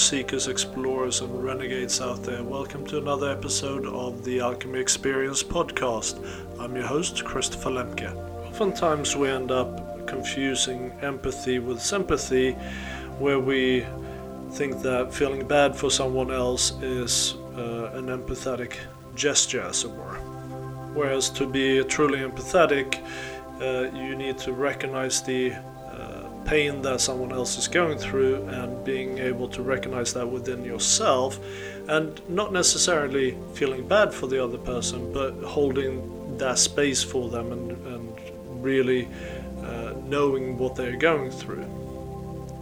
seekers, explorers, and renegades out there. Welcome to another episode of the Alchemy Experience podcast. I'm your host, Christopher Lemke. Oftentimes, we end up confusing empathy with sympathy, where we think that feeling bad for someone else is uh, an empathetic gesture, as it were. Whereas to be truly empathetic, uh, you need to recognize the pain that someone else is going through and being able to recognize that within yourself and not necessarily feeling bad for the other person but holding that space for them and, and really uh, knowing what they're going through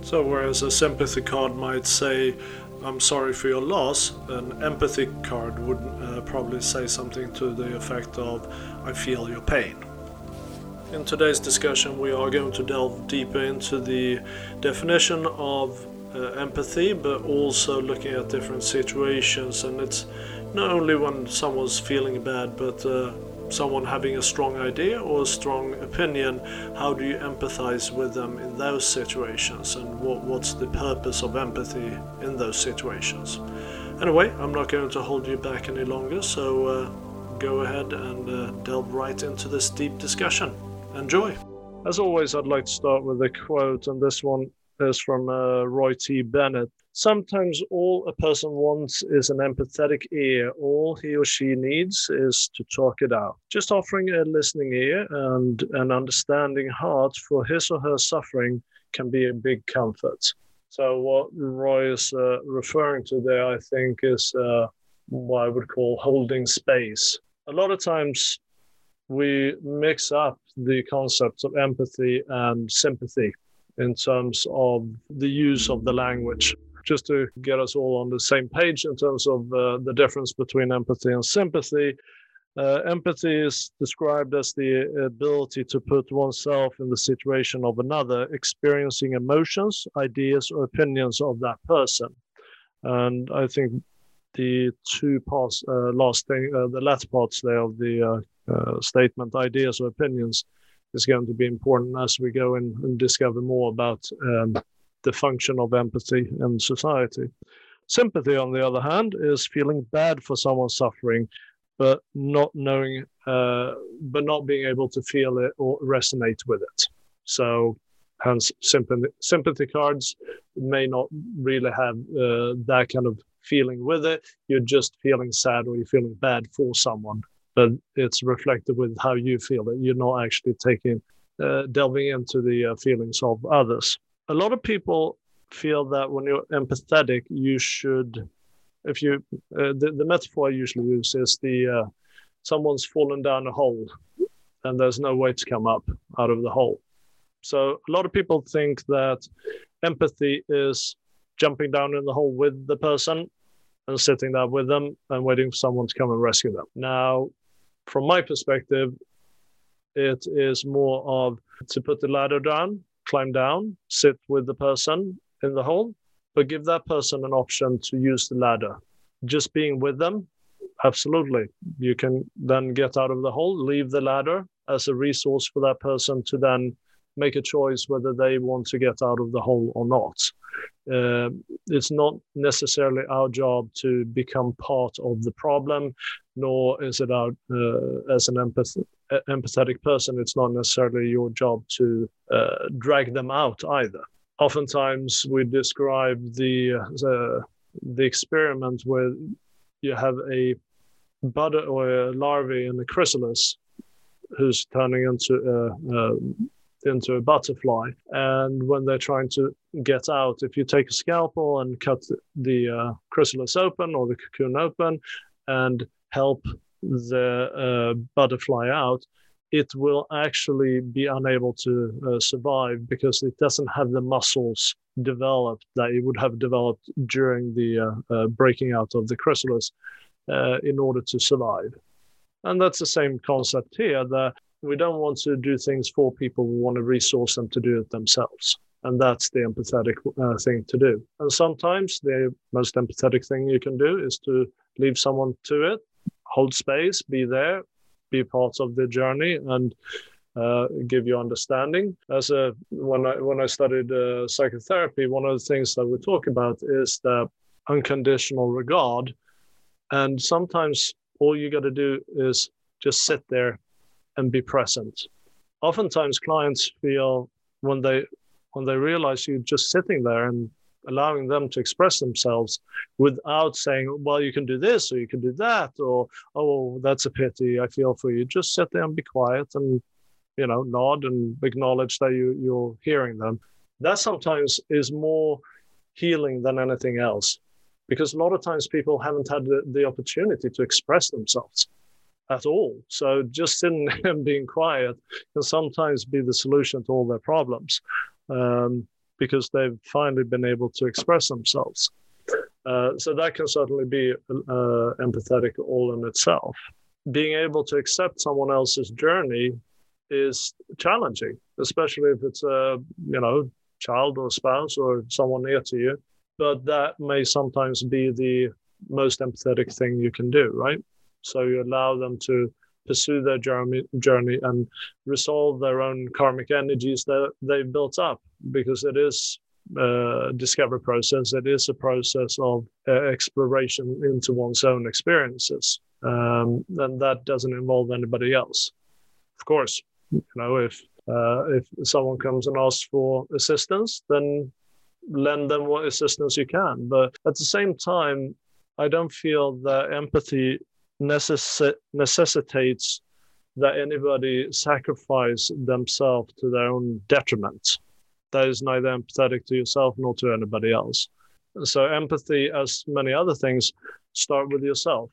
so whereas a sympathy card might say I'm sorry for your loss, an empathy card would uh, probably say something to the effect of I feel your pain. In today's discussion, we are going to delve deeper into the definition of uh, empathy, but also looking at different situations. And it's not only when someone's feeling bad, but uh, someone having a strong idea or a strong opinion. How do you empathize with them in those situations, and what, what's the purpose of empathy in those situations? Anyway, I'm not going to hold you back any longer, so uh, go ahead and uh, delve right into this deep discussion. Enjoy. As always, I'd like to start with a quote, and this one is from uh, Roy T. Bennett. Sometimes all a person wants is an empathetic ear. All he or she needs is to talk it out. Just offering a listening ear and an understanding heart for his or her suffering can be a big comfort. So, what Roy is uh, referring to there, I think, is uh, what I would call holding space. A lot of times, we mix up the concepts of empathy and sympathy in terms of the use of the language. Just to get us all on the same page in terms of uh, the difference between empathy and sympathy, uh, empathy is described as the ability to put oneself in the situation of another, experiencing emotions, ideas, or opinions of that person. And I think the two parts, uh, last thing, uh, the last parts there of the uh, statement, ideas or opinions is going to be important as we go in and discover more about um, the function of empathy in society. Sympathy, on the other hand, is feeling bad for someone suffering, but not knowing, uh, but not being able to feel it or resonate with it. So, hence, sympathy, sympathy cards may not really have uh, that kind of feeling with it. You're just feeling sad or you're feeling bad for someone but it's reflected with how you feel that you're not actually taking uh, delving into the uh, feelings of others. A lot of people feel that when you're empathetic you should if you uh, the, the metaphor i usually use is the uh, someone's fallen down a hole and there's no way to come up out of the hole. So a lot of people think that empathy is jumping down in the hole with the person and sitting there with them and waiting for someone to come and rescue them. Now, from my perspective, it is more of to put the ladder down, climb down, sit with the person in the hole, but give that person an option to use the ladder. Just being with them, absolutely. You can then get out of the hole, leave the ladder as a resource for that person to then make a choice whether they want to get out of the hole or not. Uh, it's not necessarily our job to become part of the problem, nor is it our, uh, as an empath- empathetic person, it's not necessarily your job to uh, drag them out either. Oftentimes, we describe the, the, the experiment where you have a bud or a larvae in the chrysalis who's turning into a, a into a butterfly. And when they're trying to get out, if you take a scalpel and cut the uh, chrysalis open or the cocoon open and help the uh, butterfly out, it will actually be unable to uh, survive because it doesn't have the muscles developed that it would have developed during the uh, uh, breaking out of the chrysalis uh, in order to survive. And that's the same concept here that we don't want to do things for people. We want to resource them to do it themselves. And that's the empathetic uh, thing to do. And sometimes the most empathetic thing you can do is to leave someone to it, hold space, be there, be part of the journey, and uh, give you understanding. As a when I when I studied uh, psychotherapy, one of the things that we talk about is the unconditional regard, and sometimes all you got to do is just sit there and be present. Oftentimes, clients feel when they when they realize you're just sitting there and allowing them to express themselves without saying, well, you can do this or you can do that, or, oh, that's a pity. I feel for you. Just sit there and be quiet and, you know, nod and acknowledge that you, you're hearing them. That sometimes is more healing than anything else because a lot of times people haven't had the, the opportunity to express themselves at all. So just sitting and being quiet can sometimes be the solution to all their problems. Um, because they've finally been able to express themselves. Uh, so that can certainly be uh, empathetic all in itself. Being able to accept someone else's journey is challenging, especially if it's a you know child or spouse or someone near to you. But that may sometimes be the most empathetic thing you can do, right? So you allow them to pursue their journey, journey and resolve their own karmic energies that they've built up because it is a discovery process. It is a process of uh, exploration into one's own experiences. Um, and that doesn't involve anybody else. Of course, you know, if uh, if someone comes and asks for assistance, then lend them what assistance you can. But at the same time, I don't feel that empathy necess- necessitates that anybody sacrifice themselves to their own detriment. That is neither empathetic to yourself nor to anybody else. So, empathy, as many other things, start with yourself.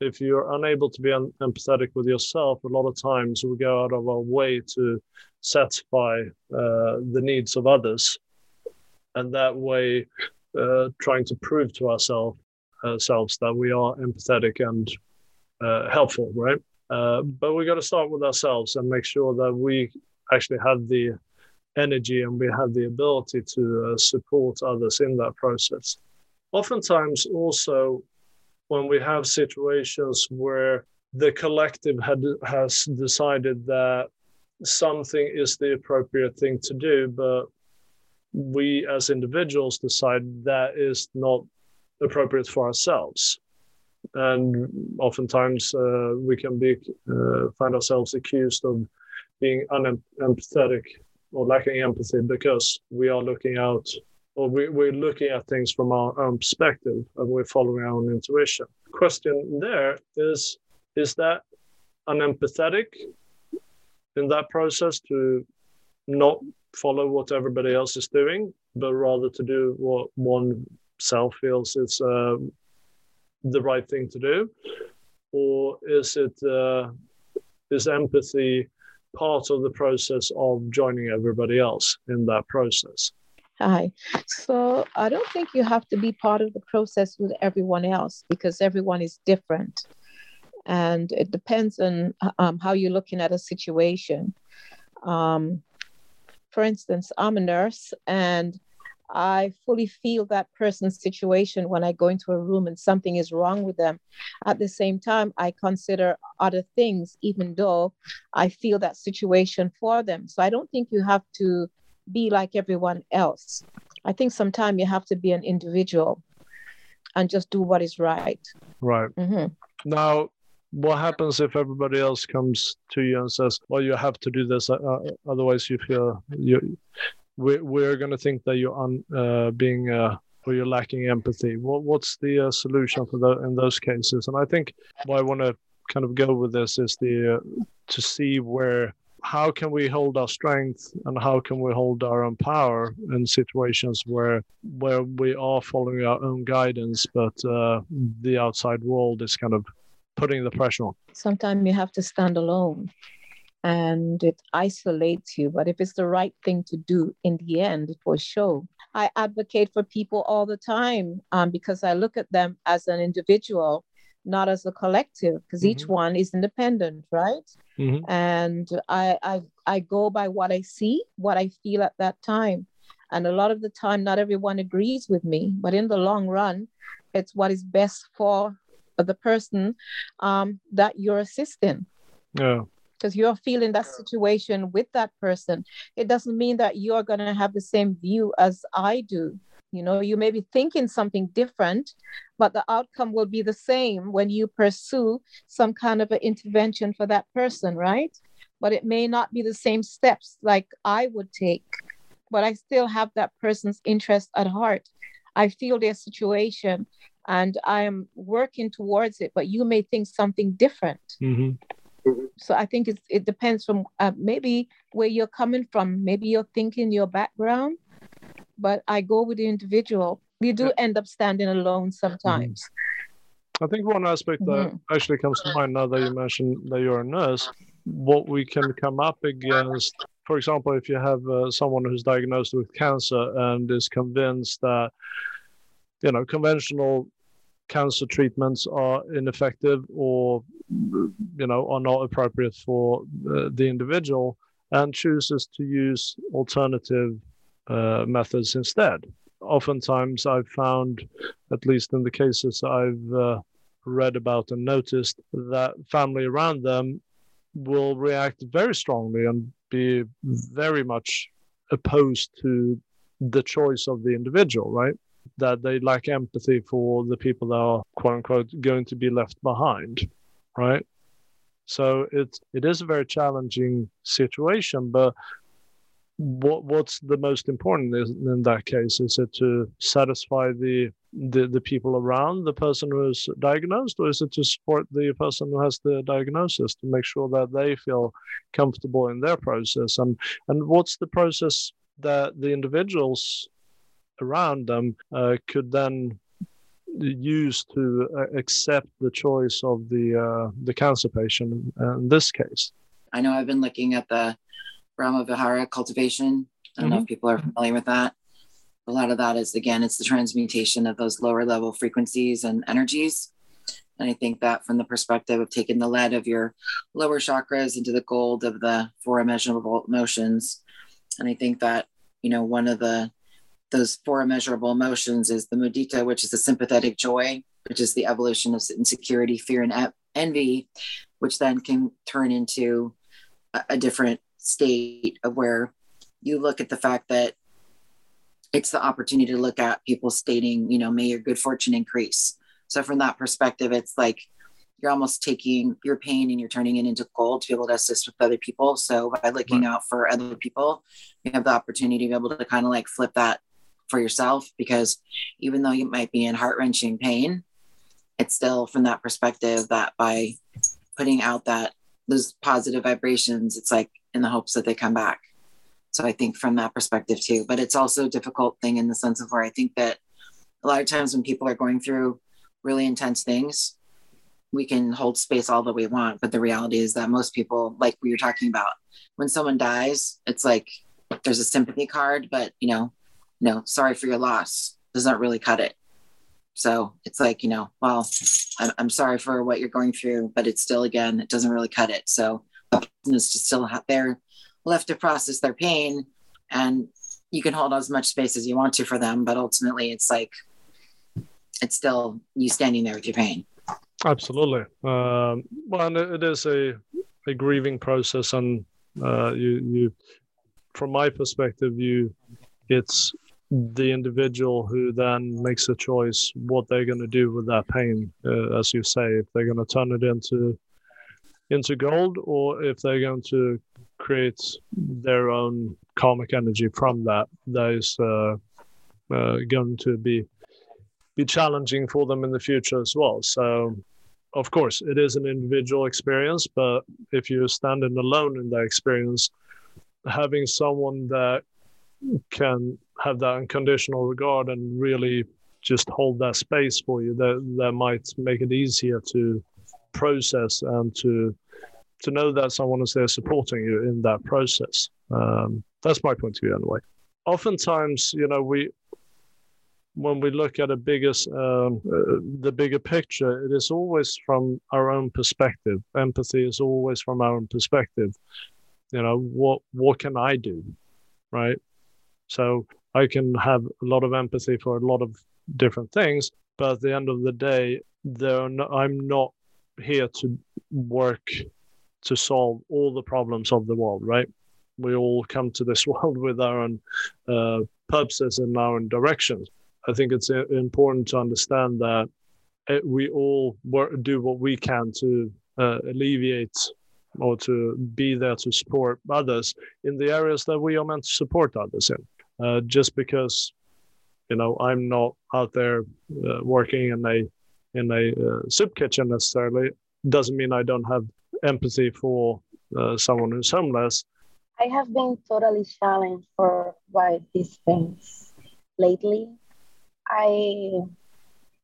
If you're unable to be un- empathetic with yourself, a lot of times we go out of our way to satisfy uh, the needs of others. And that way, uh, trying to prove to ourselves ourselves that we are empathetic and uh, helpful, right? Uh, but we got to start with ourselves and make sure that we actually have the energy and we have the ability to uh, support others in that process. Oftentimes, also, when we have situations where the collective had, has decided that something is the appropriate thing to do, but we as individuals decide that is not appropriate for ourselves. And oftentimes uh, we can be uh, find ourselves accused of being unempathetic or lacking empathy because we are looking out or we, we're looking at things from our own perspective and we're following our own intuition. Question there is is that unempathetic in that process to not follow what everybody else is doing, but rather to do what one self feels it's uh, the right thing to do, or is it uh, is empathy part of the process of joining everybody else in that process? Hi. So I don't think you have to be part of the process with everyone else because everyone is different. And it depends on um, how you're looking at a situation. Um, for instance, I'm a nurse and I fully feel that person's situation when I go into a room and something is wrong with them. At the same time, I consider other things, even though I feel that situation for them. So I don't think you have to be like everyone else. I think sometimes you have to be an individual and just do what is right. Right. Mm-hmm. Now, what happens if everybody else comes to you and says, "Well, you have to do this, uh, uh otherwise you feel you we, we're going to think that you're on uh, being uh, or you're lacking empathy. What, what's the uh, solution for that in those cases? And I think what I want to kind of go with this is the uh, to see where how can we hold our strength and how can we hold our own power in situations where where we are following our own guidance but uh, the outside world is kind of putting the pressure on sometimes you have to stand alone and it isolates you. But if it's the right thing to do, in the end, it will show. I advocate for people all the time um, because I look at them as an individual, not as a collective, because mm-hmm. each one is independent, right? Mm-hmm. And I, I I go by what I see, what I feel at that time. And a lot of the time, not everyone agrees with me, but in the long run, it's what is best for the person um, that you're assisting. Yeah. Because you're feeling that situation with that person it doesn't mean that you're going to have the same view as i do. You know you may be thinking something different but the outcome will be the same when you pursue some kind of an intervention for that person right? But it may not be the same steps like i would take but i still have that person's interest at heart. I feel their situation and i am working towards it but you may think something different. Mm-hmm. So i think it depends from uh, maybe where you're coming from maybe you're thinking your background but I go with the individual. You do end up standing alone sometimes. Mm-hmm. I think one aspect that mm-hmm. actually comes to mind now that you mentioned that you're a nurse, what we can come up against, for example, if you have uh, someone who's diagnosed with cancer and is convinced that, you know, conventional cancer treatments are ineffective or, you know, are not appropriate for uh, the individual and chooses to use alternative uh, methods instead. Oftentimes, I've found, at least in the cases I've uh, read about and noticed, that family around them will react very strongly and be very much opposed to the choice of the individual, right? That they lack empathy for the people that are quote unquote going to be left behind, right? So it it is a very challenging situation, but what what's the most important in that case is it to satisfy the, the the people around the person who is diagnosed or is it to support the person who has the diagnosis to make sure that they feel comfortable in their process and and what's the process that the individuals around them uh, could then use to uh, accept the choice of the uh, the cancer patient in this case i know i've been looking at the Brahma Vihara cultivation. I don't mm-hmm. know if people are familiar with that. A lot of that is, again, it's the transmutation of those lower level frequencies and energies. And I think that from the perspective of taking the lead of your lower chakras into the gold of the four immeasurable emotions. And I think that, you know, one of the those four immeasurable emotions is the mudita, which is the sympathetic joy, which is the evolution of insecurity, fear, and envy, which then can turn into a, a different state of where you look at the fact that it's the opportunity to look at people stating, you know, may your good fortune increase. So from that perspective, it's like you're almost taking your pain and you're turning it into gold to be able to assist with other people. So by looking right. out for other people, you have the opportunity to be able to kind of like flip that for yourself because even though you might be in heart wrenching pain, it's still from that perspective that by putting out that those positive vibrations, it's like in the hopes that they come back. So I think from that perspective too, but it's also a difficult thing in the sense of where I think that a lot of times when people are going through really intense things, we can hold space all that we want. But the reality is that most people, like we were talking about, when someone dies, it's like there's a sympathy card, but you know, no, sorry for your loss does not really cut it. So it's like, you know, well, I'm, I'm sorry for what you're going through, but it's still, again, it doesn't really cut it. So is to still have their left to process their pain and you can hold as much space as you want to for them but ultimately it's like it's still you standing there with your pain absolutely um, well it is a, a grieving process and uh, you you from my perspective you it's the individual who then makes a choice what they're going to do with that pain uh, as you say if they're going to turn it into into gold or if they're going to create their own karmic energy from that that is uh, uh, going to be be challenging for them in the future as well. So of course it is an individual experience but if you're standing alone in that experience having someone that can have that unconditional regard and really just hold that space for you that that might make it easier to process and to to know that someone is there supporting you in that process. Um, that's my point of view, anyway. Oftentimes, you know, we when we look at a bigger um, uh, the bigger picture, it is always from our own perspective. Empathy is always from our own perspective. You know, what what can I do, right? So I can have a lot of empathy for a lot of different things, but at the end of the day, no, I'm not here to work to solve all the problems of the world, right? We all come to this world with our own uh, purposes and our own directions. I think it's uh, important to understand that uh, we all work, do what we can to uh, alleviate or to be there to support others in the areas that we are meant to support others in. Uh, just because, you know, I'm not out there uh, working in a in a uh, soup kitchen necessarily doesn't mean I don't have empathy for uh, someone who's homeless. I have been totally challenged for by these things lately. I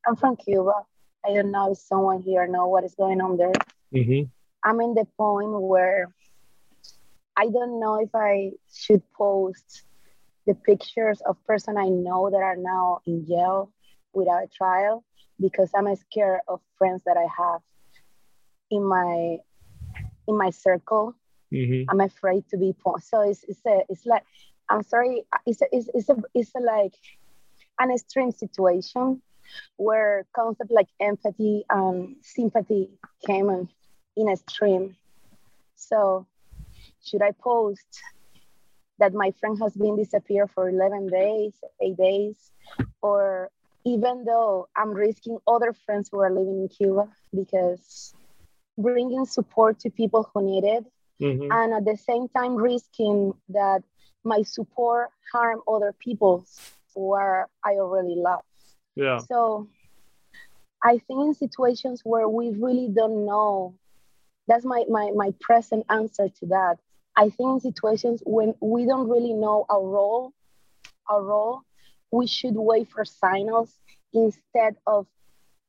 I'm from Cuba. I don't know if someone here know what is going on there. Mm-hmm. I'm in the point where I don't know if I should post the pictures of person I know that are now in jail without a trial because I'm scared of friends that I have in my in my circle. Mm-hmm. I'm afraid to be po- so it's it's a it's like I'm sorry it's a, it's it's a it's a like an extreme situation where concept like empathy and sympathy came in, in a stream. So should I post that my friend has been disappeared for 11 days, eight days, or even though I'm risking other friends who are living in Cuba because bringing support to people who need it, mm-hmm. and at the same time risking that my support harm other people who are I already love. Yeah. So I think in situations where we really don't know, that's my, my, my present answer to that. I think in situations when we don't really know our role, our role, we should wait for signals instead of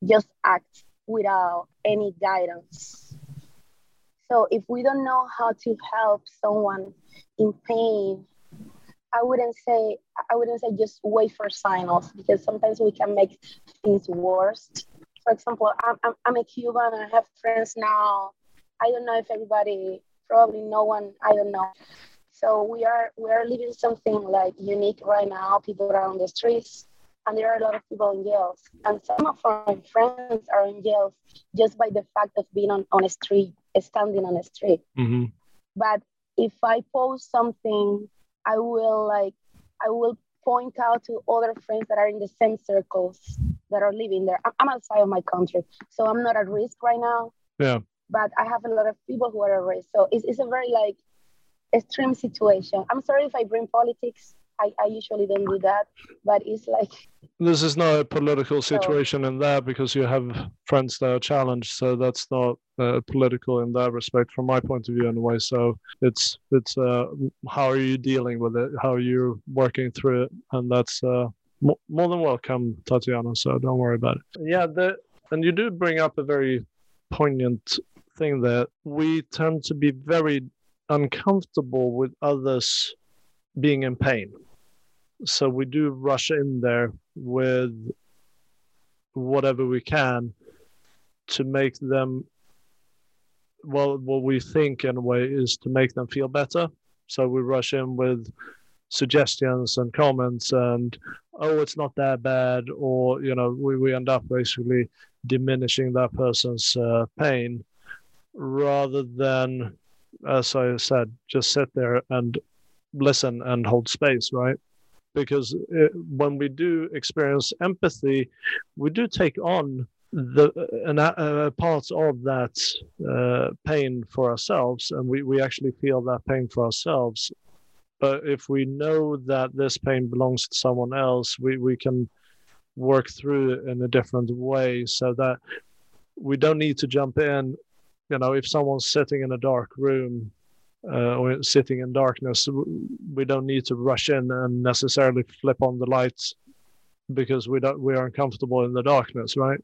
just act without any guidance. So if we don't know how to help someone in pain I wouldn't say I wouldn't say just wait for signals because sometimes we can make things worse. For example, I'm, I'm, I'm a Cuban. I have friends now. I don't know if everybody, probably no one. I don't know. So we are we are living something like unique right now. People are on the streets, and there are a lot of people in jails. And some of my friends are in jails just by the fact of being on, on a street, standing on a street. Mm-hmm. But if I post something I will like I will point out to other friends that are in the same circles that are living there. I'm outside of my country, so I'm not at risk right now. Yeah. But I have a lot of people who are at risk, so it's, it's a very like extreme situation. I'm sorry if I bring politics I, I usually don't do that, but it's like this is not a political situation so, in that because you have friends that are challenged, so that's not uh, political in that respect, from my point of view, anyway. So it's it's uh, how are you dealing with it? How are you working through it? And that's uh, more, more than welcome, Tatiana. So don't worry about it. Yeah, the, and you do bring up a very poignant thing that we tend to be very uncomfortable with others being in pain. So we do rush in there with whatever we can to make them well what we think in a way is to make them feel better so we rush in with suggestions and comments and oh it's not that bad or you know we, we end up basically diminishing that person's uh, pain rather than as i said just sit there and listen and hold space, right? Because it, uh, when we do experience empathy, we do take on the an, a part of that uh, pain for ourselves, and we, we actually feel that pain for ourselves. But if we know that this pain belongs to someone else, we, we can work through it in a different way so that we don't need to jump in. You know, if someone's sitting in a dark room uh, or sitting in darkness, we don't need to rush in and necessarily flip on the lights because we don't we are uncomfortable in the darkness, right?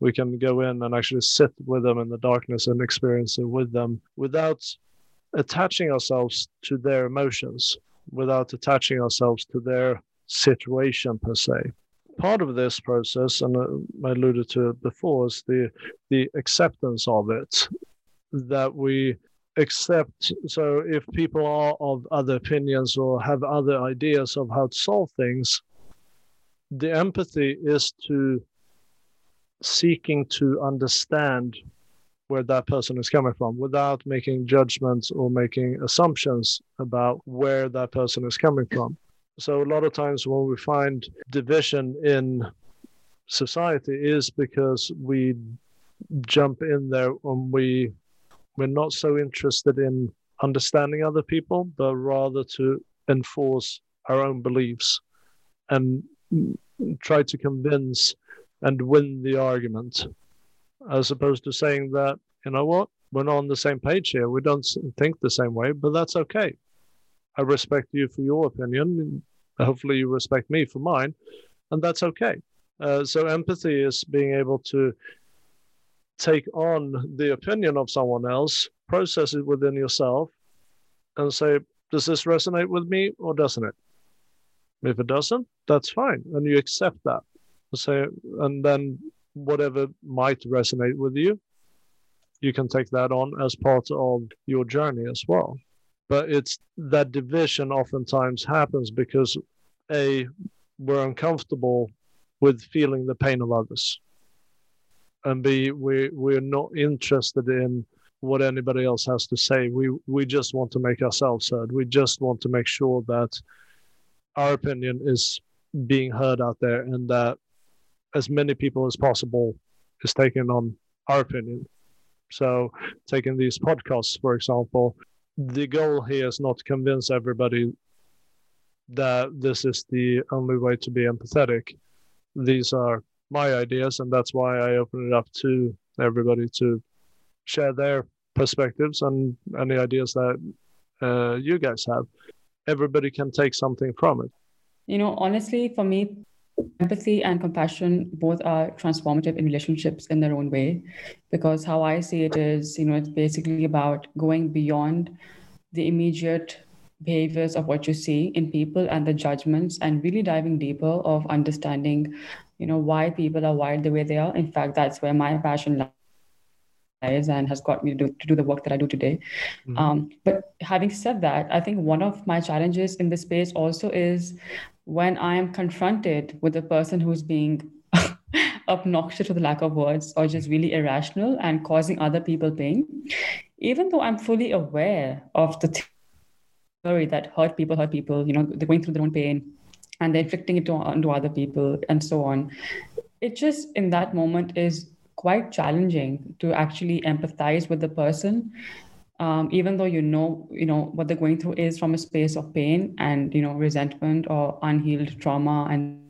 We can go in and actually sit with them in the darkness and experience it with them without attaching ourselves to their emotions, without attaching ourselves to their situation per se. Part of this process, and uh, I alluded to it before, is the the acceptance of it that we accept so if people are of other opinions or have other ideas of how to solve things the empathy is to seeking to understand where that person is coming from without making judgments or making assumptions about where that person is coming from. So, a lot of times when we find division in society is because we jump in there when we we're not so interested in understanding other people, but rather to enforce our own beliefs and try to convince and win the argument, as opposed to saying that, you know what, we're not on the same page here. We don't think the same way, but that's okay. I respect you for your opinion. Hopefully, you respect me for mine, and that's okay. Uh, so, empathy is being able to take on the opinion of someone else, process it within yourself, and say, does this resonate with me or doesn't it? If it doesn't, that's fine. And you accept that. So, and then whatever might resonate with you, you can take that on as part of your journey as well. But it's that division oftentimes happens because A, we're uncomfortable with feeling the pain of others. And B, we, we're not interested in what anybody else has to say. We we just want to make ourselves heard. We just want to make sure that our opinion is being heard out there and that as many people as possible is taking on our opinion. So taking these podcasts, for example, the goal here is not to convince everybody that this is the only way to be empathetic. These are my ideas, and that's why I open it up to everybody to share their perspectives and any ideas that uh, you guys have. Everybody can take something from it. You know, honestly, for me, empathy and compassion both are transformative in relationships in their own way because how i see it is you know it's basically about going beyond the immediate behaviors of what you see in people and the judgments and really diving deeper of understanding you know why people are wired the way they are in fact that's where my passion lies and has got me to do, to do the work that I do today. Mm-hmm. Um, but having said that, I think one of my challenges in this space also is when I am confronted with a person who's being obnoxious the lack of words or just really irrational and causing other people pain, even though I'm fully aware of the theory that hurt people hurt people, you know, they're going through their own pain and they're inflicting it onto other people and so on. It just in that moment is quite challenging to actually empathize with the person um, even though you know you know what they're going through is from a space of pain and you know resentment or unhealed trauma and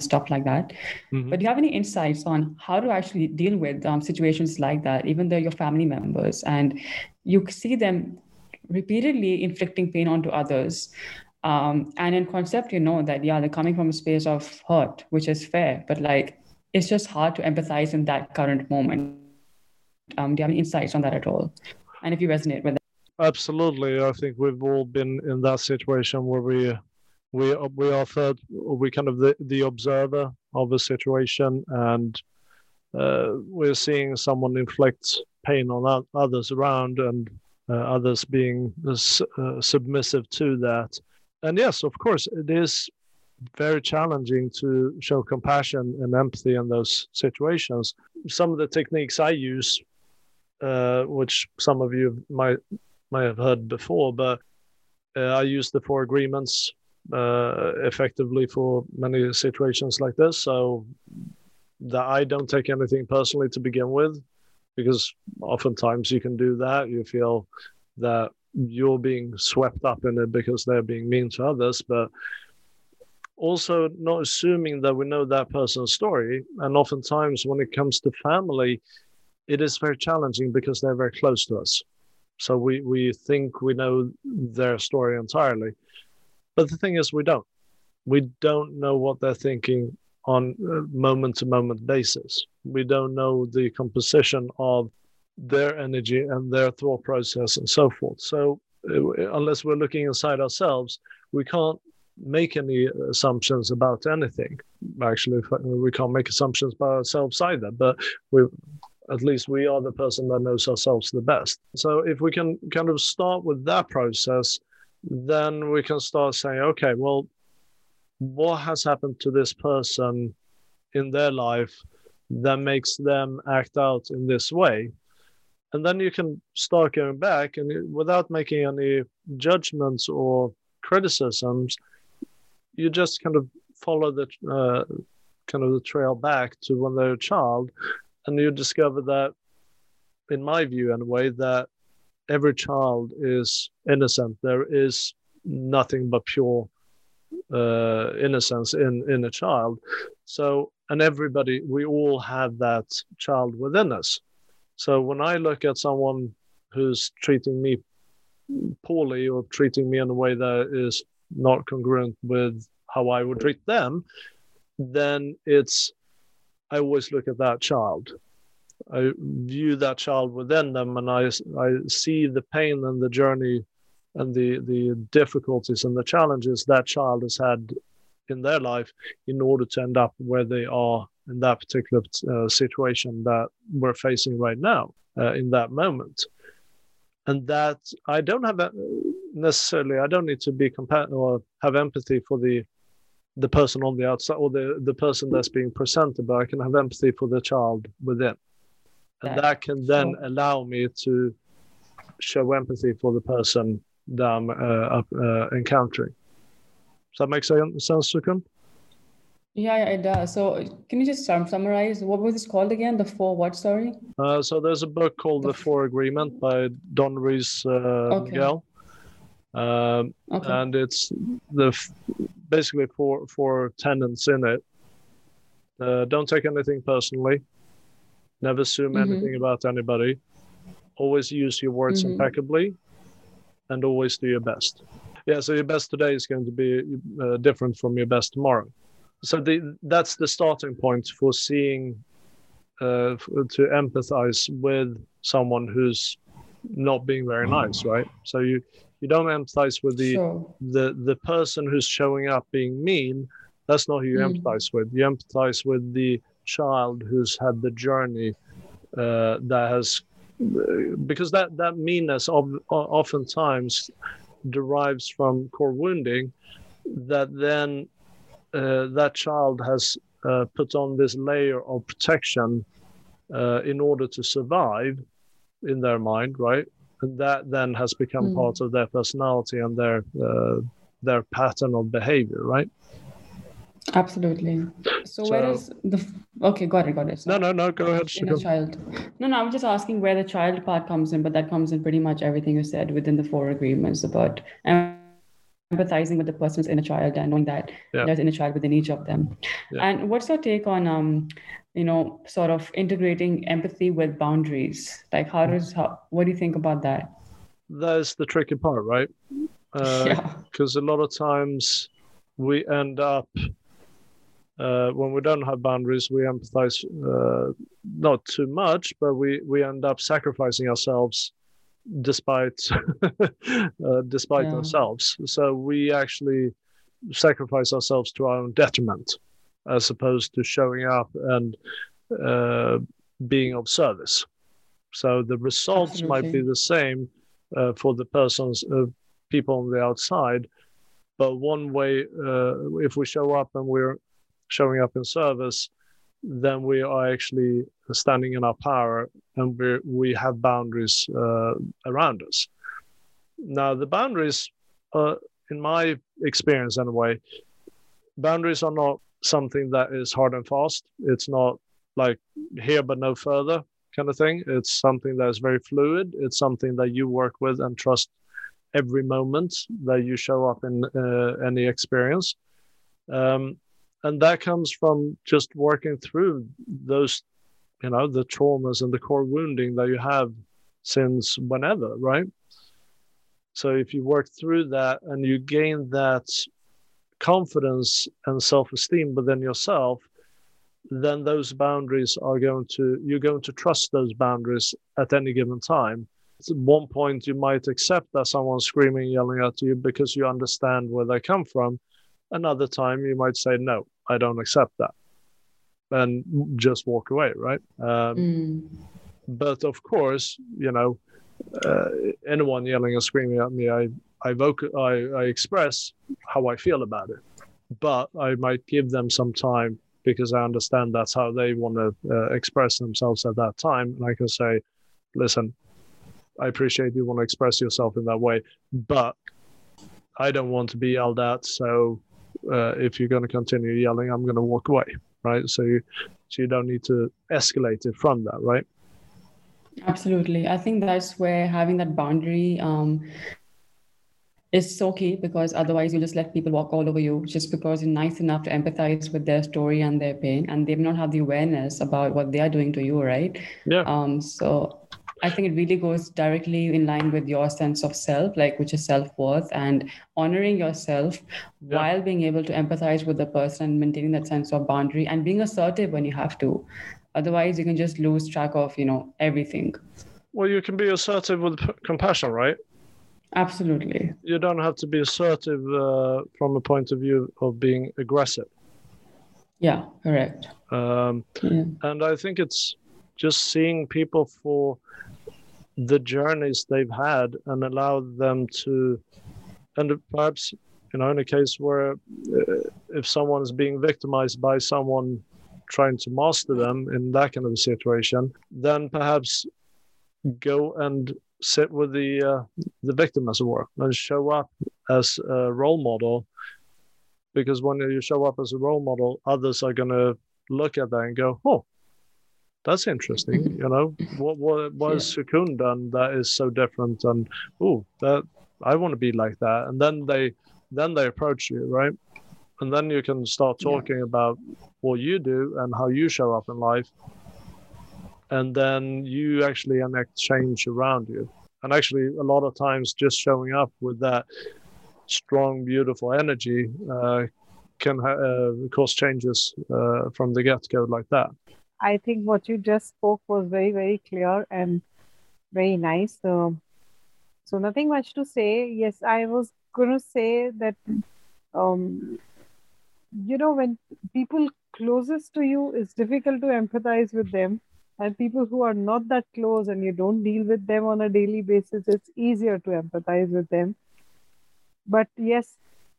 stuff like that. Mm-hmm. but do you have any insights on how to actually deal with um, situations like that even though your family members and you see them repeatedly inflicting pain onto others um, and in concept you know that yeah they're coming from a space of hurt which is fair but like it's just hard to empathize in that current moment. Um, do you have any insights on that at all and if you resonate with it. Absolutely, I think we've all been in that situation where we we we are third, we kind of the, the observer of a situation, and uh, we're seeing someone inflict pain on others around, and uh, others being uh, submissive to that. And yes, of course, it is very challenging to show compassion and empathy in those situations. Some of the techniques I use uh, which some of you might might have heard before, but uh, I use the four agreements uh, effectively for many situations like this. So that I don't take anything personally to begin with, because oftentimes you can do that. You feel that you're being swept up in it because they're being mean to others, but also not assuming that we know that person's story. And oftentimes, when it comes to family, it is very challenging because they're very close to us. So we, we think we know their story entirely. But the thing is, we don't. We don't know what they're thinking on moment to moment basis. We don't know the composition of their energy and their thought process and so forth. So, uh, unless we're looking inside ourselves, we can't make any assumptions about anything. Actually, we can't make assumptions about ourselves either, but we at least we are the person that knows ourselves the best. So if we can kind of start with that process, then we can start saying, okay, well, what has happened to this person in their life that makes them act out in this way? and then you can start going back and without making any judgments or criticisms you just kind of follow the uh, kind of the trail back to when they're a child and you discover that in my view anyway that every child is innocent. There is nothing but pure uh, innocence in in a child. So and everybody we all have that child within us. So when I look at someone who's treating me poorly or treating me in a way that is not congruent with how I would treat them, then it's I always look at that child. I view that child within them, and I I see the pain and the journey, and the the difficulties and the challenges that child has had in their life in order to end up where they are in that particular uh, situation that we're facing right now uh, in that moment and that i don't have necessarily i don't need to be compa- or have empathy for the the person on the outside or the the person that's being presented but i can have empathy for the child within and that, that can then sure. allow me to show empathy for the person that i'm uh, uh, encountering does that make sense Sukun? Yeah, yeah, it does. So, can you just um, summarize what was this called again? The four what story? Uh, so there's a book called The, the Four Agreement by Don Ruiz uh, okay. Miguel, um, okay. and it's the basically four four tenants in it. Uh, don't take anything personally. Never assume mm-hmm. anything about anybody. Always use your words mm-hmm. impeccably, and always do your best. Yeah, so your best today is going to be uh, different from your best tomorrow so the, that's the starting point for seeing uh, to empathize with someone who's not being very nice right so you you don't empathize with the sure. the the person who's showing up being mean that's not who you mm. empathize with you empathize with the child who's had the journey uh, that has because that that meanness of, oftentimes derives from core wounding that then uh, that child has uh, put on this layer of protection uh, in order to survive in their mind, right? That then has become mm. part of their personality and their uh, their pattern of behavior, right? Absolutely. So, so where is the okay? Got it. Got it. So no, no, no. Go ahead. In a child. No, no. I'm just asking where the child part comes in, but that comes in pretty much everything you said within the four agreements about. Empathizing with the person's inner child and knowing that yeah. there's inner child within each of them. Yeah. And what's your take on um, you know, sort of integrating empathy with boundaries? Like how does how what do you think about that? That's the tricky part, right? Uh, yeah. Because a lot of times we end up uh, when we don't have boundaries, we empathize uh, not too much, but we we end up sacrificing ourselves despite uh, despite yeah. ourselves. So we actually sacrifice ourselves to our own detriment, as opposed to showing up and uh, being of service. So the results Absolutely. might be the same uh, for the persons, uh, people on the outside, but one way, uh, if we show up and we're showing up in service, then we are actually standing in our power and we we have boundaries uh, around us. Now, the boundaries, uh, in my experience anyway, boundaries are not something that is hard and fast. It's not like here but no further kind of thing. It's something that is very fluid. It's something that you work with and trust every moment that you show up in uh, any experience. Um, and that comes from just working through those you know the traumas and the core wounding that you have since whenever right so if you work through that and you gain that confidence and self-esteem within yourself then those boundaries are going to you're going to trust those boundaries at any given time at one point you might accept that someone's screaming yelling at you because you understand where they come from another time you might say no I don't accept that and just walk away, right? Um, mm. But of course, you know, uh, anyone yelling and screaming at me, I I, voc- I I express how I feel about it, but I might give them some time because I understand that's how they want to uh, express themselves at that time, and I can say, listen, I appreciate you want to express yourself in that way, but I don't want to be yelled at. So uh, if you're going to continue yelling, I'm going to walk away, right? So you, so you don't need to escalate it from that, right? Absolutely. I think that's where having that boundary um, is so key because otherwise you just let people walk all over you just because you're nice enough to empathize with their story and their pain and they've not had the awareness about what they are doing to you, right? Yeah. Um, so I think it really goes directly in line with your sense of self, like which is self worth and honoring yourself Yeah. while being able to empathize with the person and maintaining that sense of boundary and being assertive when you have to. Otherwise, you can just lose track of you know everything. Well, you can be assertive with p- compassion, right? Absolutely. You don't have to be assertive uh, from a point of view of being aggressive. Yeah. Correct. Um, Yeah. and I think it's just seeing people for the journeys they've had and allow them to, and perhaps, you know, in a case where uh, if someone is being victimized by someone trying to master them in that kind of a situation, then perhaps go and sit with the uh, the victim as it were and show up as a role model. Because when you show up as a role model others are going to look at that and go oh that's interesting you know? What what what has Sukun done that is so different and oh that I want to be like that and then they then they approach you right? And then you can start Yeah. talking about what you do and how you show up in life and then you actually enact change around you and actually a lot of times just showing up with that strong beautiful energy uh, can ha- uh, cause changes uh, from the get-go like that I think what you just spoke was very, very clear and very nice. Um, so nothing much to say. Yes, I was going to say that, um, you know, when people closest to you, it's difficult to empathize with them. And people who are not that close and you don't deal with them on a daily basis, it's easier to empathize with them. But yes,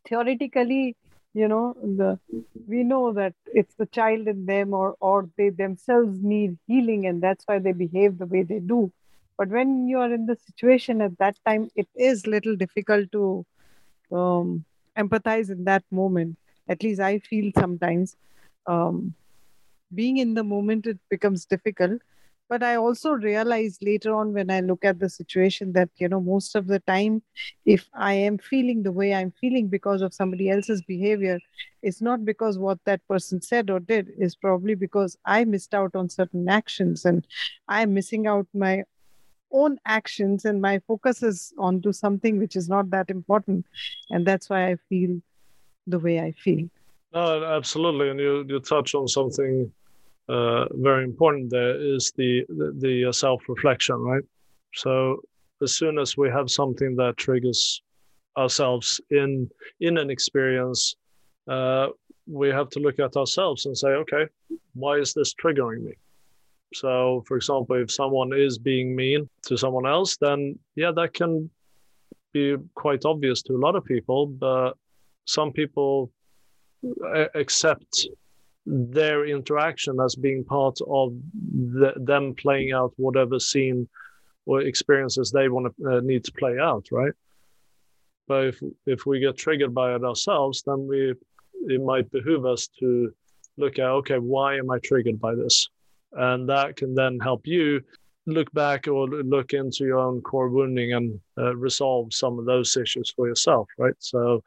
theoretically, you know, the we know that it's the child in them or or they themselves need healing and that's why they behave the way they do but when you are in the situation at that time it is little difficult to um, empathize in that moment at least i feel sometimes um, being in the moment it becomes difficult. But i also realize later on when i look at the situation that you know most of the time if i am feeling the way i'm feeling because of somebody else's behavior it's not because what that person said or did. Is probably because i missed out on certain actions and i'm missing out my own actions and my focus is onto something which is not that important. And that's why i feel the way i feel. No absolutely. And you you touch on something uh, very important there is the the, the uh, self-reflection right? So as soon as we have something that triggers ourselves in in an experience uh, we have to look at ourselves and say okay why is this triggering me? So for example if someone is being mean to someone else then yeah that can be quite obvious to a lot of people but some people accept their interaction as being part of the, them playing out whatever scene or experiences they want to uh, need to play out right? But if if we get triggered by it ourselves then we it might behoove us to look at okay why am i triggered by this? And that can then help you look back or look into your own core wounding and uh, resolve some of those issues for yourself right? So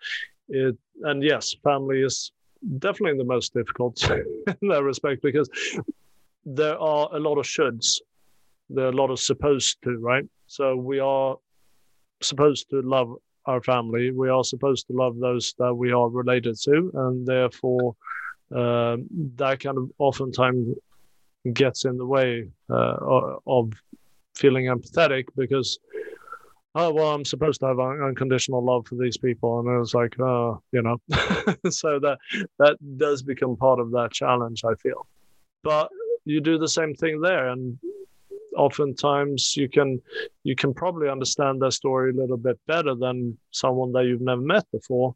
it and yes family is definitely the most difficult in that respect because there are a lot of shoulds. There are a lot of supposed to right? So we are supposed to love our family. We are supposed to love those that we are related to and therefore uh, that kind of oftentimes gets in the way uh, of feeling empathetic because oh well i'm supposed to have un- unconditional love for these people. And it was like oh you know so that that does become part of that challenge i feel. But you do the same thing there. And oftentimes you can you can probably understand their story a little bit better than someone that you've never met before.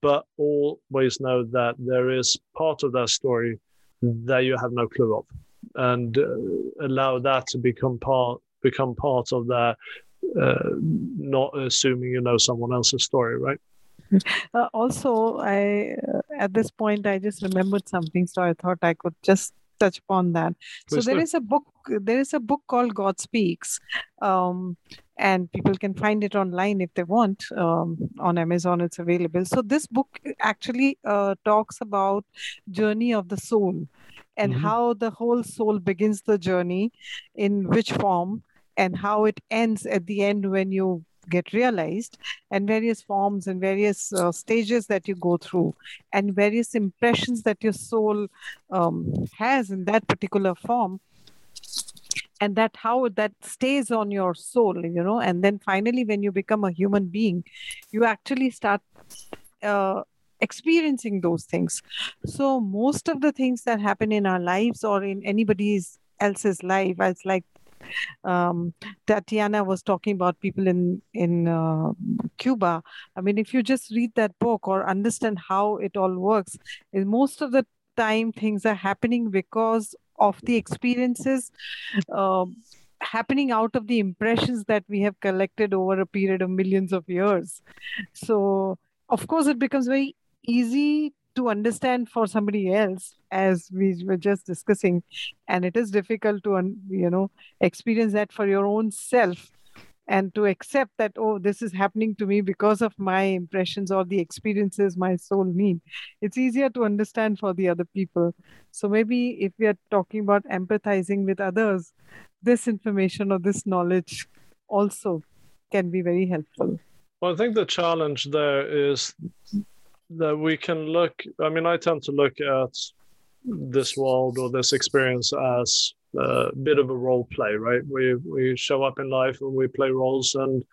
But always know that there is part of that story that you have no clue of. And uh, allow that to become part become part of that, uh, not assuming you know someone else's story, right? Uh, also, I uh, at this point I just remembered something, so I thought I could just touch upon that. Please so there do. is a book. There is a book called God Speaks, um, and people can find it online if they want. Um, on Amazon, it's available. So this book actually uh, talks about journey of the soul and mm-hmm. how the whole soul begins the journey, in which form, and how it ends at the end when you get realized and various forms and various uh, stages that you go through and various impressions that your soul um, has in that particular form and that how that stays on your soul you know and then finally when you become a human being you actually start uh, experiencing those things. So most of the things that happen in our lives or in anybody's else's life it's like um, Tatiana was talking about people in in uh, Cuba. I mean, if you just read that book or understand how it all works, most of the time things are happening because of the experiences. Uh, happening out of the impressions that we have collected over a period of millions of years so of course it becomes very easy to understand for somebody else as we were just discussing. And it is difficult to you know experience that for your own self and to accept that oh this is happening to me because of my impressions or the experiences my soul need. It's easier to understand for the other people. So maybe if we are talking about empathizing with others this information or this knowledge also can be very helpful. Well i think the challenge there is that we can look i mean i tend to look at this world or this experience as a bit of a role play right? We we show up in life and we play roles and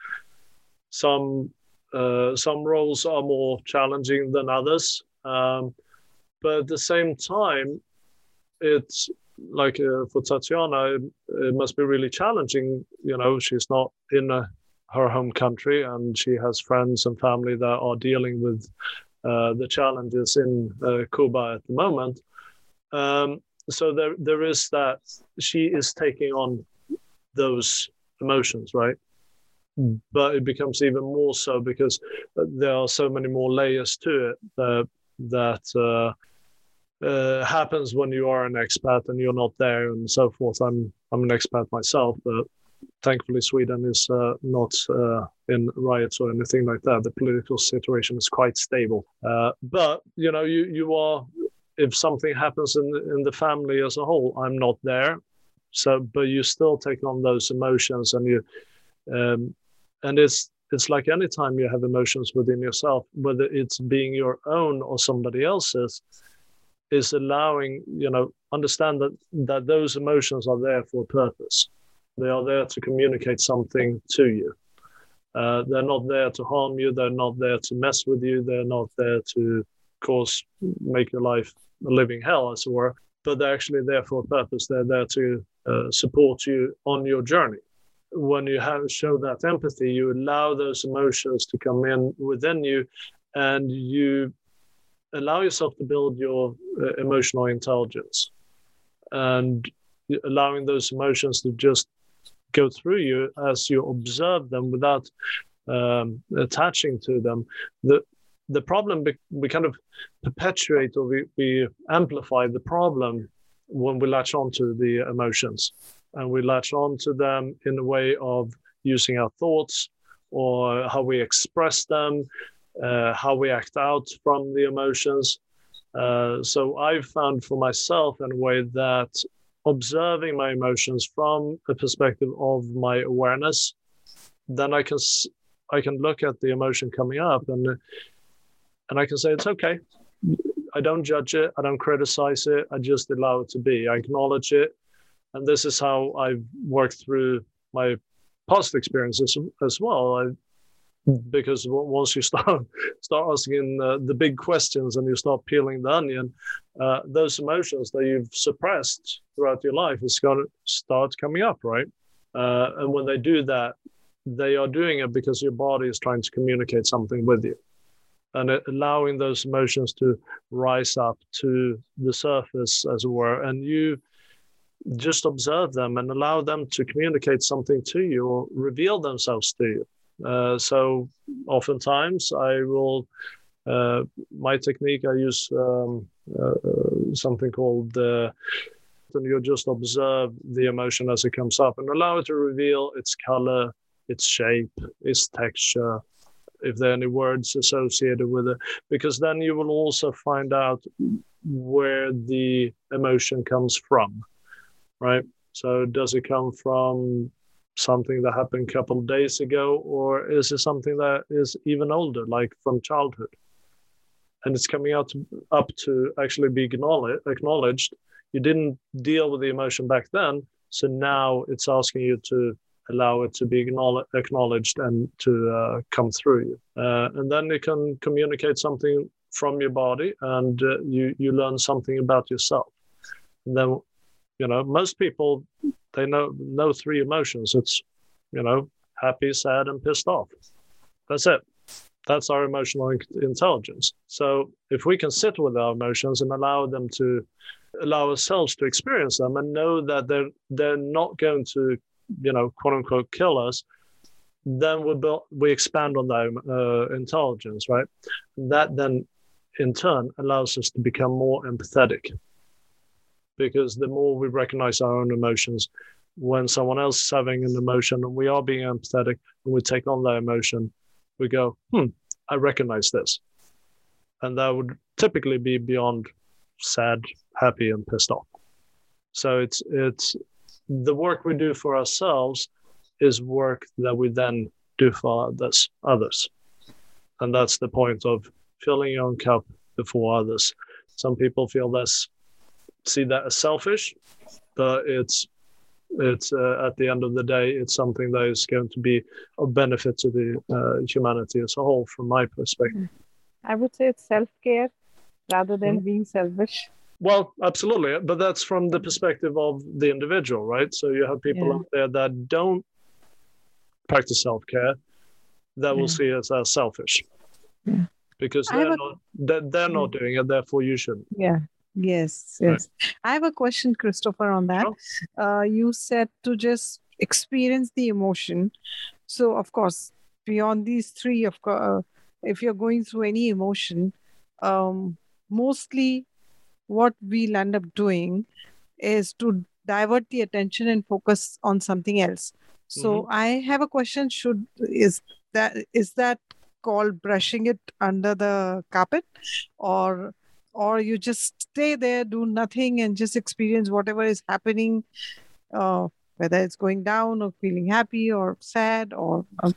some uh, some roles are more challenging than others. Um, but at the same time it's like uh, for tatiana it, it, must be really challenging you know she's not in a, her home country and she has friends and family that are dealing with the challenges in uh, Cuba at the moment. Um, so there, there is that she is taking on those emotions, right? Mm. But it becomes even more so because there are so many more layers to it uh, that uh, uh, happens when you are an expat and you're not there and so forth. I'm I'm an expat myself, but thankfully Sweden is uh, not uh, in riots or anything like that. The political situation is quite stable. Uh, but you know, you you are if something happens in in the family as a whole, I'm not there. So, but you still take on those emotions, and you um, and it's it's like any time you have emotions within yourself, whether it's being your own or somebody else's, is allowing you know understand that that those emotions are there for a purpose they are there to communicate something to you. Uh, they're not there to harm you. They're not there to mess with you. They're not there to cause make your life a living hell, as it were. But they're actually there for a purpose. They're there to uh, support you on your journey. When you have show that empathy, you allow those emotions to come in within you, and you allow yourself to build your uh, emotional intelligence, and allowing those emotions to just go through you as you observe them without um, attaching to them. The the problem we kind of perpetuate or we, we amplify the problem when we latch on to the emotions and we latch on to them in a way of using our thoughts or how we express them, uh, how we act out from the emotions. Uh, so I've found for myself in a way that observing my emotions from a perspective of my awareness, then I can I can look at the emotion coming up and and I can say it's okay. I don't judge it. I don't criticize it. I just allow it to be. I acknowledge it, and this is how I've worked through my past experiences as well. I because once you start start asking uh, the big questions and you start peeling the onion, uh, those emotions that you've suppressed throughout your life is going to start coming up, right? Uh, and when they do that, they are doing it because your body is trying to communicate something with you, and allowing those emotions to rise up to the surface, as it were, and you just observe them and allow them to communicate something to you or reveal themselves to you. Uh, so oftentimes I will, uh, my technique, I use um, uh, uh something called, uh, and you just observe the emotion as it comes up and allow it to reveal its color, its shape, its texture, if there are any words associated with it, because then you will also find out where the emotion comes from, right? So does it come from something that happened a couple of days ago, or is it something that is even older, like from childhood? And it's coming out up to actually be acknowledged. You didn't deal with the emotion back then, so now it's asking you to allow it to be acknowledged and to uh, come through you. Uh, and then you can communicate something from your body and uh, you, you learn something about yourself. And then, you know, most people, they know, know three emotions. It's, you know, happy, sad, and pissed off. That's it. That's our emotional intelligence. So if we can sit with our emotions and allow them to allow ourselves to experience them and know that they're they're not going to you know, quote unquote, kill us, then we build, we expand on that uh, intelligence, right? That then, in turn, allows us to become more empathetic, because the more we recognize our own emotions, when someone else is having an emotion and we are being empathetic and we take on that emotion, we go, hmm, I recognize this, and that would typically be beyond sad, happy, and pissed off. So it's it's the work we do for ourselves is work that we then do for others others. And that's the point of filling your own cup before others. Some people feel this see that as selfish but it's it's uh, at the end of the day it's something that is going to be of benefit to the uh, humanity as a whole from my perspective i would say it's self-care rather than mm-hmm. being selfish well, absolutely, but that's from the perspective of the individual, right? So you have people yeah. out there that don't practice self care that yeah. will see us as selfish yeah. because they're a... not they're, they're not doing it. Therefore, you shouldn't Yeah. Yes. Yes. Right. I have a question, Christopher, on that. Sure. Uh, you said to just experience the emotion. So, of course, beyond these three, of course, uh, if you're going through any emotion, um, mostly what we'll end up doing is to divert the attention and focus on something else so mm-hmm. i have a question should is that is that called brushing it under the carpet or or you just stay there do nothing and just experience whatever is happening uh, whether it's going down or feeling happy or sad or uh,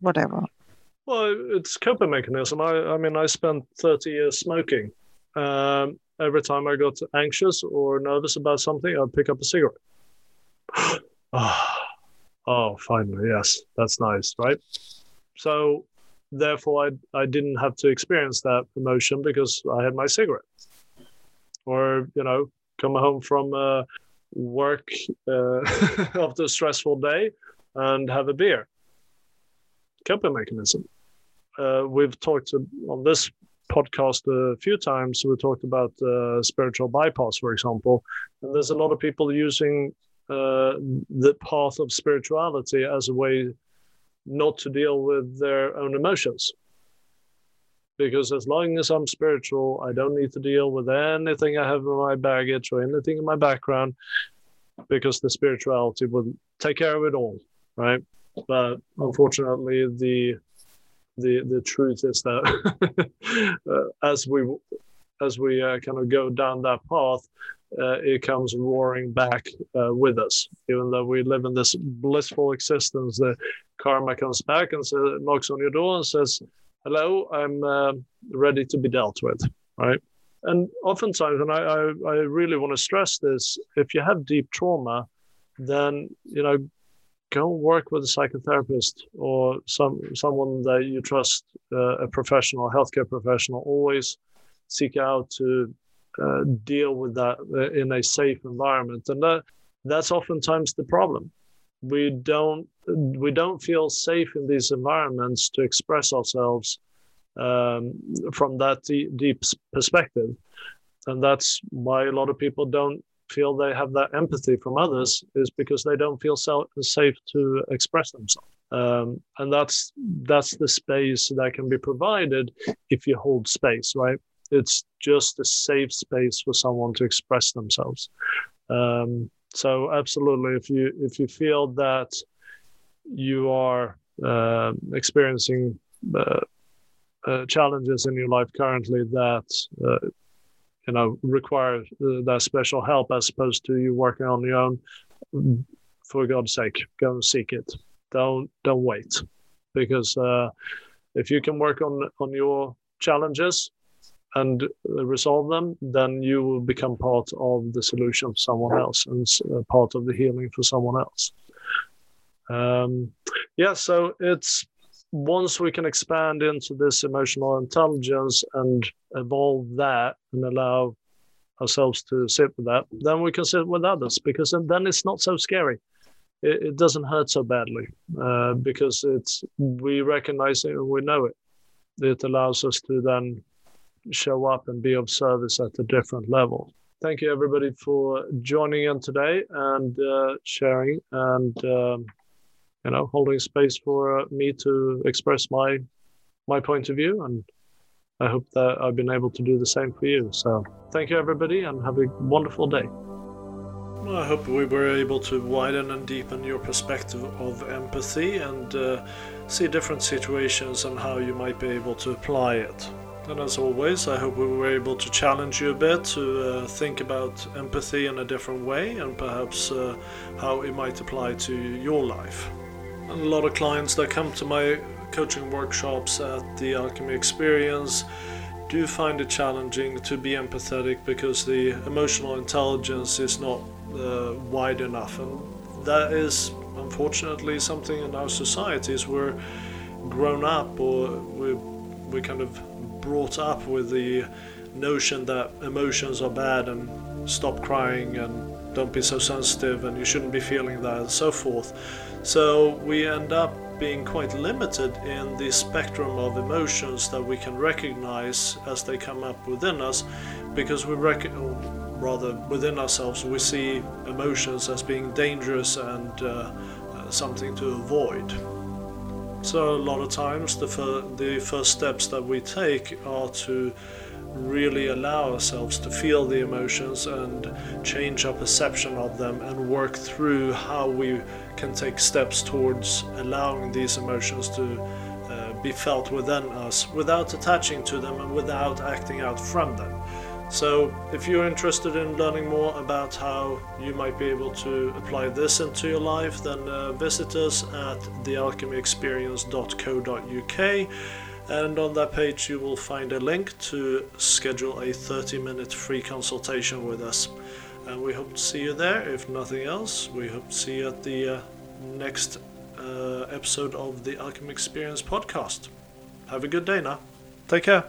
whatever well it's coping mechanism i i mean i spent 30 years smoking um, every time I got anxious or nervous about something, I'd pick up a cigarette. oh, oh, finally, yes, that's nice, right? So, therefore, I, I didn't have to experience that emotion because I had my cigarette. Or, you know, come home from uh, work uh, after a stressful day and have a beer. Coping mechanism. Uh, we've talked on this podcast a few times. We talked about uh, spiritual bypass, for example, and there's a lot of people using uh, the path of spirituality as a way not to deal with their own emotions. Because as long as I'm spiritual, I don't need to deal with anything I have in my baggage or anything in my background, because the spirituality will take care of it all, right? But unfortunately, the the the truth is that uh, as we as we uh, kind of go down that path, uh, it comes roaring back uh, with us. Even though we live in this blissful existence, the karma comes back and knocks on your door and says, "Hello, I'm uh, ready to be dealt with." Right. And oftentimes, and I, I, I really want to stress this: if you have deep trauma, then you know go work with a psychotherapist or some someone that you trust, uh, a professional, healthcare professional. Always seek out to uh, deal with that uh, in a safe environment, and that that's oftentimes the problem. We don't we don't feel safe in these environments to express ourselves um, from that deep perspective, and that's why a lot of people don't feel they have that empathy from others is because they don't feel so, safe to express themselves. Um, and that's that's the space that can be provided if you hold space, right? It's just a safe space for someone to express themselves. Um, so absolutely, if you if you feel that you are uh, experiencing uh, uh, challenges in your life currently that uh, you know require uh, that special help as opposed to you working on your own for god's sake go and seek it don't don't wait because uh, if you can work on on your challenges and resolve them then you will become part of the solution for someone else and uh, part of the healing for someone else um, yeah so it's once we can expand into this emotional intelligence and evolve that and allow ourselves to sit with that, then we can sit with others because then it's not so scary. It, it doesn't hurt so badly uh, because it's we recognize it and we know it. It allows us to then show up and be of service at a different level. Thank you, everybody, for joining in today and uh, sharing and. Um, you know holding space for uh, me to express my my point of view and i hope that i've been able to do the same for you so thank you everybody and have a wonderful day well, I hope we were able to widen and deepen your perspective of empathy and uh, see different situations and how you might be able to apply it. And as always, I hope we were able to challenge you a bit to uh, think about empathy in a different way and perhaps uh, how it might apply to your life. And a lot of clients that come to my coaching workshops at the Alchemy Experience do find it challenging to be empathetic because the emotional intelligence is not uh, wide enough, and that is unfortunately something in our societies we're grown up or we we kind of brought up with the notion that emotions are bad and stop crying and don't be so sensitive and you shouldn't be feeling that and so forth. So we end up being quite limited in the spectrum of emotions that we can recognize as they come up within us because we rec- rather within ourselves we see emotions as being dangerous and uh, something to avoid. So a lot of times the, fir- the first steps that we take are to really allow ourselves to feel the emotions and change our perception of them and work through how we can take steps towards allowing these emotions to uh, be felt within us without attaching to them and without acting out from them. So, if you're interested in learning more about how you might be able to apply this into your life, then uh, visit us at thealchemyexperience.co.uk and on that page you will find a link to schedule a 30 minute free consultation with us. And we hope to see you there. If nothing else, we hope to see you at the uh, next uh, episode of the Alchemy Experience podcast. Have a good day now. Take care.